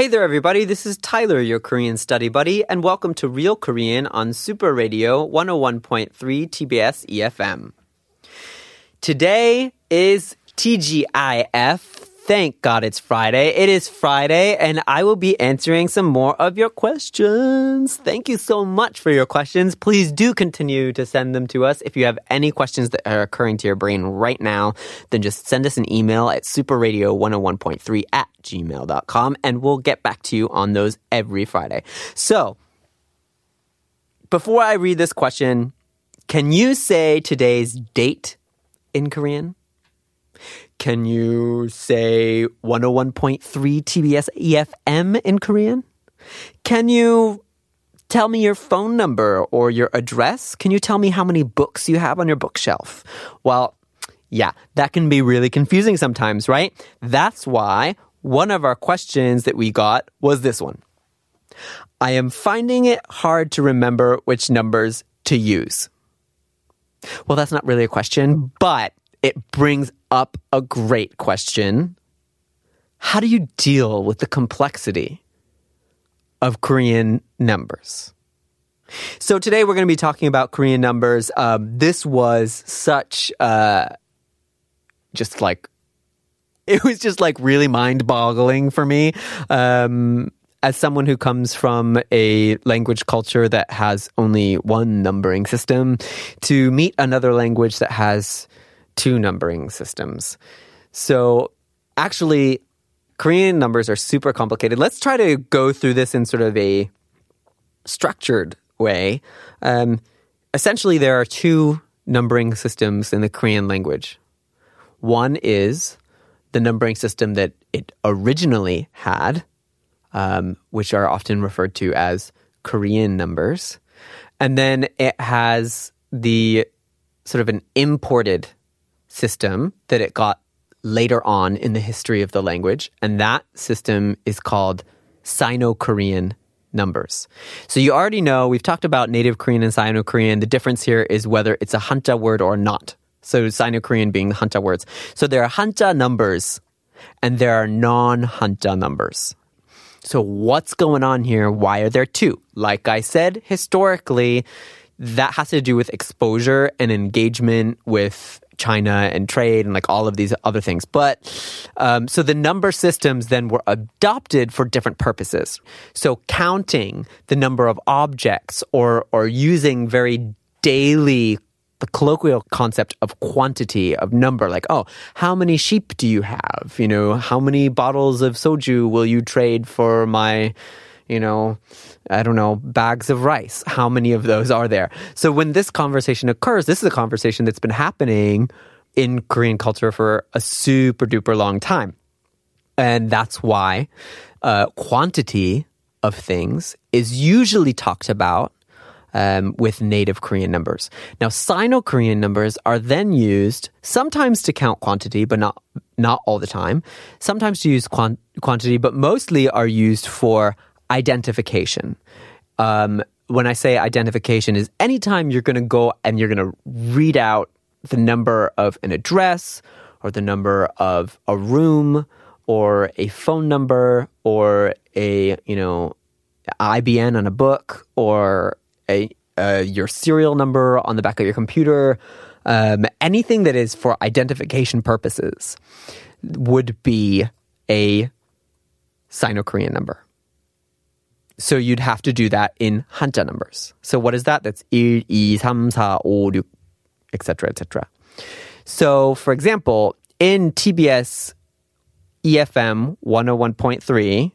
Hey there, everybody. This is Tyler, your Korean study buddy, and welcome to Real Korean on Super Radio 101.3 TBS EFM. Today is TGIF. Thank God it's Friday. It is Friday, and I will be answering some more of your questions. Thank you so much for your questions. Please do continue to send them to us. If you have any questions that are occurring to your brain right now, then just send us an email at superradio101.3 at gmail.com, and we'll get back to you on those every Friday. So, before I read this question, can you say today's date in Korean? Can you say 101.3 TBS EFM in Korean? Can you tell me your phone number or your address? Can you tell me how many books you have on your bookshelf? Well, yeah, that can be really confusing sometimes, right? That's why one of our questions that we got was this one. I am finding it hard to remember which numbers to use. Well, that's not really a question, but it brings up a great question. How do you deal with the complexity of Korean numbers? So today we're going to be talking about Korean numbers. Um, this was such uh, just like it was just like really mind boggling for me. Um, as someone who comes from a language culture that has only one numbering system, to meet another language that has two numbering systems. So actually, Korean numbers are super complicated. Let's try to go through this in sort of a structured way. Um, essentially, there are two numbering systems in the Korean language. One is the numbering system that it originally had, um, which are often referred to as Korean numbers. And then it has the sort of an imported system that it got later on in the history of the language. And that system is called Sino Korean numbers. So you already know, we've talked about native Korean and Sino Korean. The difference here is whether it's a Hanja word or not. So Sino Korean being the Hanja words. So there are Hanja numbers and there are non Hanja numbers. So what's going on here? Why are there two? Like I said, historically, that has to do with exposure and engagement with China and trade and like all of these other things. But um, so the number systems then were adopted for different purposes. So counting the number of objects or or using very daily the colloquial concept of quantity of number like oh how many sheep do you have you know how many bottles of soju will you trade for my you know i don't know bags of rice how many of those are there so when this conversation occurs this is a conversation that's been happening in korean culture for a super duper long time and that's why uh, quantity of things is usually talked about um, with native Korean numbers. Now, Sino Korean numbers are then used sometimes to count quantity, but not not all the time. Sometimes to use quant- quantity, but mostly are used for identification. Um, when I say identification, is anytime you're going to go and you're going to read out the number of an address or the number of a room or a phone number or a you know ISBN on a book or a, uh, your serial number on the back of your computer, um, anything that is for identification purposes would be a Sino Korean number. So you'd have to do that in Hanja numbers. So what is that? That's 1, 2, 3, 4, 5, 6, etc., etc. So for example, in TBS EFM 101.3,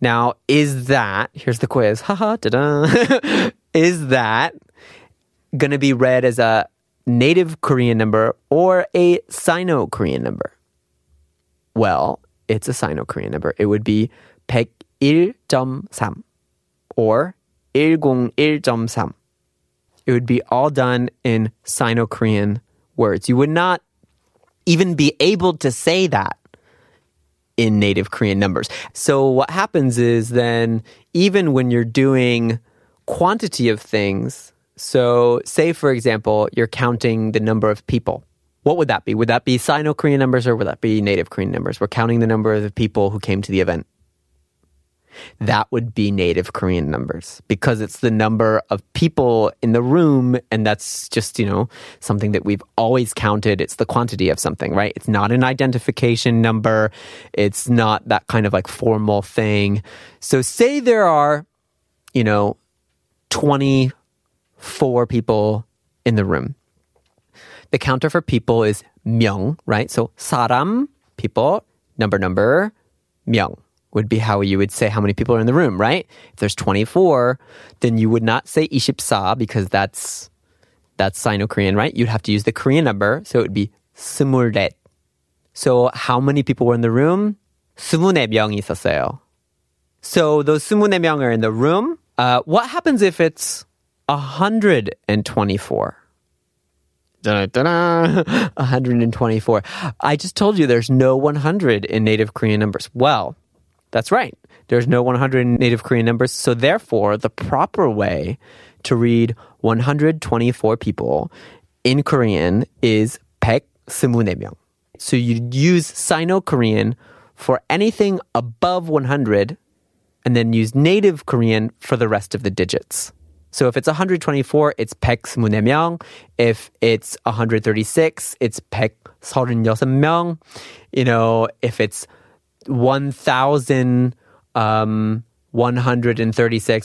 now is that, here's the quiz, haha, da-da, is that going to be read as a native Korean number or a Sino Korean number? Well, it's a Sino Korean number. It would be 101.3 or 101.3. It would be all done in Sino Korean words. You would not even be able to say that in native Korean numbers. So what happens is then, even when you're doing quantity of things, so say for example, you're counting the number of people. What would that be? Would that be Sino Korean numbers or would that be native Korean numbers? We're counting the number of the people who came to the event that would be native Korean numbers because it's the number of people in the room. And that's just, you know, something that we've always counted. It's the quantity of something, right? It's not an identification number, it's not that kind of like formal thing. So, say there are, you know, 24 people in the room. The counter for people is myung, right? So, 사람, people, number, number, myung would be how you would say how many people are in the room, right? If there's 24, then you would not say 24 because that's that's Sino-Korean, right? You'd have to use the Korean number, so it would be 24. So how many people were in the room? 24명이 있었어요. So those 24명 are in the room. Uh, what happens if it's 124? 124. I just told you there's no 100 in native Korean numbers. Well, that's right. There's no 100 native Korean numbers. So therefore, the proper way to read 124 people in Korean is 124명. So you use Sino-Korean for anything above 100 and then use native Korean for the rest of the digits. So if it's 124, it's 124명. If it's 136, it's 136명. You know, if it's 1,136. Um,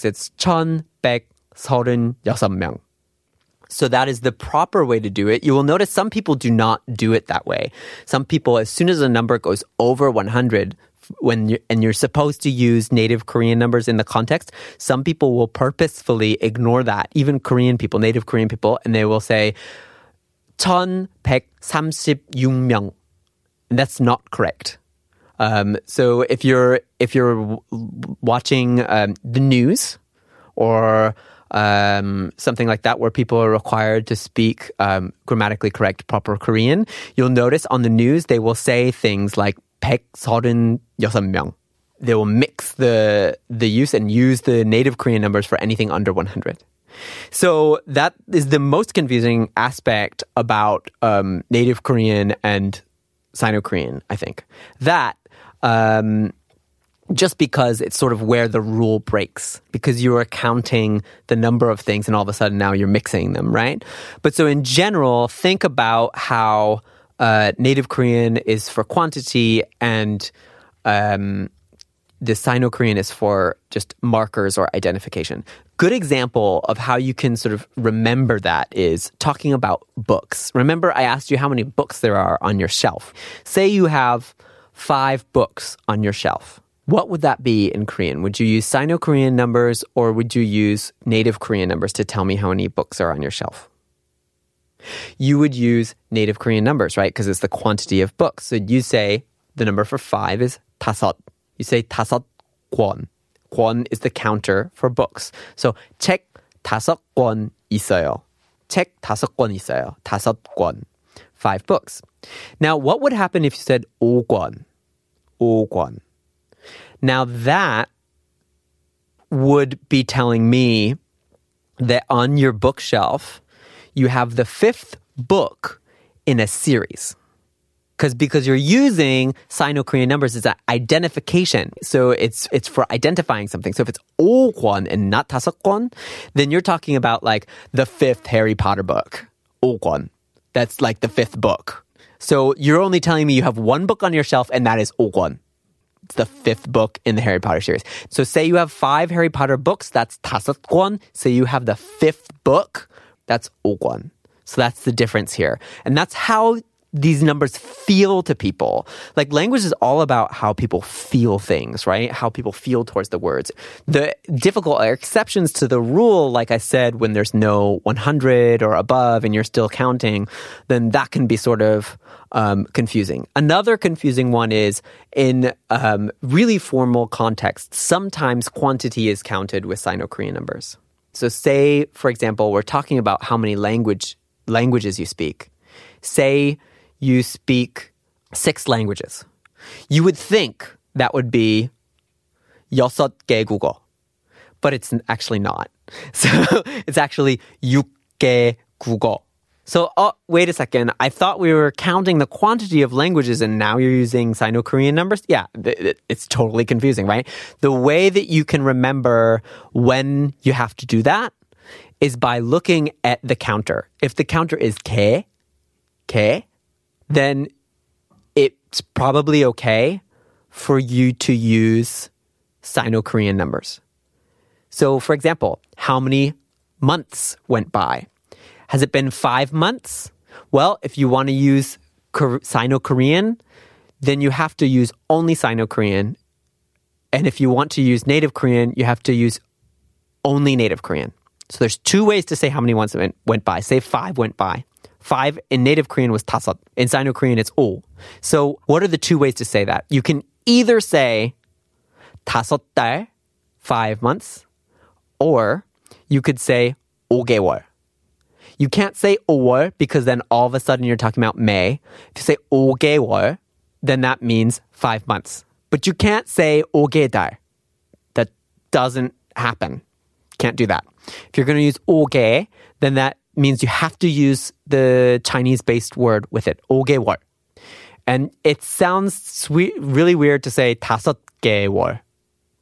it's 1,136명. So that is the proper way to do it. You will notice some people do not do it that way. Some people, as soon as a number goes over 100, when you and you're supposed to use native Korean numbers in the context, some people will purposefully ignore that. Even Korean people, native Korean people, and they will say 1136명. And that's not correct. Um, so if you're if you're watching um, the news or um, something like that, where people are required to speak um, grammatically correct proper Korean, you'll notice on the news they will say things like 136명. They will mix the the use and use the native Korean numbers for anything under 100. So that is the most confusing aspect about um, native Korean and Sino Korean, I think. That um, just because it's sort of where the rule breaks because you are counting the number of things and all of a sudden now you're mixing them, right? But so in general, think about how uh, native Korean is for quantity and um, the Sino Korean is for just markers or identification. Good example of how you can sort of remember that is talking about books. Remember, I asked you how many books there are on your shelf. Say you have five books on your shelf. What would that be in Korean? Would you use Sino Korean numbers or would you use native Korean numbers to tell me how many books are on your shelf? You would use native Korean numbers, right? Because it's the quantity of books. So you say the number for five is 다섯. You say 다섯 권. 권 is the counter for books. So 책 다섯 권 있어요. 책 다섯 권 있어요. 다섯 권 five books. Now, what would happen if you said 오권? 오권. Now that would be telling me that on your bookshelf, you have the fifth book in a series. Because because you're using Sino-Korean numbers as an identification, so it's it's for identifying something. So if it's 오권 and not 다섯권, then you're talking about like the fifth Harry Potter book, 오권. That's like the fifth book. So you're only telling me you have one book on your shelf, and that is Oguan. It's the fifth book in the Harry Potter series. So say you have five Harry Potter books, that's Tasatguan. So you have the fifth book, that's Oguan. So that's the difference here. And that's how these numbers feel to people. Like language is all about how people feel things, right? How people feel towards the words. The difficult exceptions to the rule, like I said, when there's no 100 or above and you're still counting, then that can be sort of um, confusing. Another confusing one is in um, really formal contexts, sometimes quantity is counted with Sino-Korean numbers. So say, for example, we're talking about how many language languages you speak. Say you speak six languages. You would think that would be 여섯 개 국어, but it's actually not. So it's actually 육개 국어. So, oh, wait a second. I thought we were counting the quantity of languages and now you're using Sino-Korean numbers? Yeah, it's totally confusing, right? The way that you can remember when you have to do that is by looking at the counter. If the counter is 개, 개, then it's probably okay for you to use Sino Korean numbers. So, for example, how many months went by? Has it been five months? Well, if you want to use Sino Korean, then you have to use only Sino Korean. And if you want to use native Korean, you have to use only native Korean. So there's two ways to say how many months went, went by. Say five went by. Five, in native Korean was tasot. In Sino Korean, it's ul. So what are the two ways to say that? You can either say tasot dal, five months, or you could say ogewol. You can't say or because then all of a sudden you're talking about May. If you say ogewol, then that means five months. But you can't say ogedar. That doesn't happen. Can't do that. If you're going to use oge, then that means you have to use the Chinese based word with it. 5개월. And it sounds sweet, really weird to say 다섯 개월.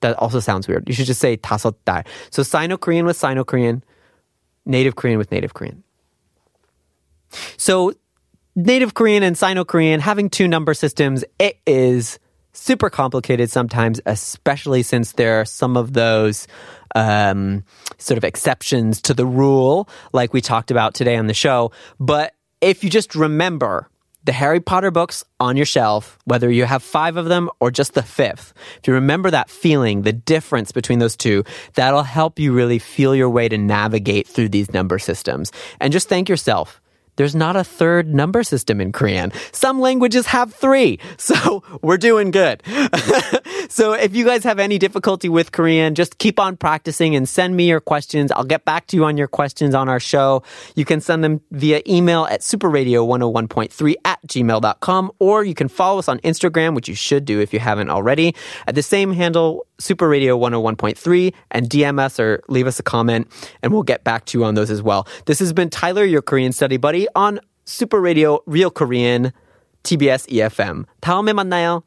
That also sounds weird. You should just say 다섯 달. So Sino-Korean with Sino-Korean, Native Korean with Native Korean. So Native Korean and Sino-Korean having two number systems, it is super complicated sometimes, especially since there are some of those um, sort of exceptions to the rule, like we talked about today on the show. But if you just remember the Harry Potter books on your shelf, whether you have five of them or just the fifth, if you remember that feeling, the difference between those two, that'll help you really feel your way to navigate through these number systems. And just thank yourself there's not a third number system in Korean. Some languages have three. So we're doing good. so if you guys have any difficulty with Korean, just keep on practicing and send me your questions. I'll get back to you on your questions on our show. You can send them via email at superradio101.3 at gmail.com or you can follow us on Instagram, which you should do if you haven't already, at the same handle, Super Radio 101.3 and DM us or leave us a comment and we'll get back to you on those as well. This has been Tyler, your Korean study buddy on Super Radio Real Korean TBS EFM. 다음에 만나요.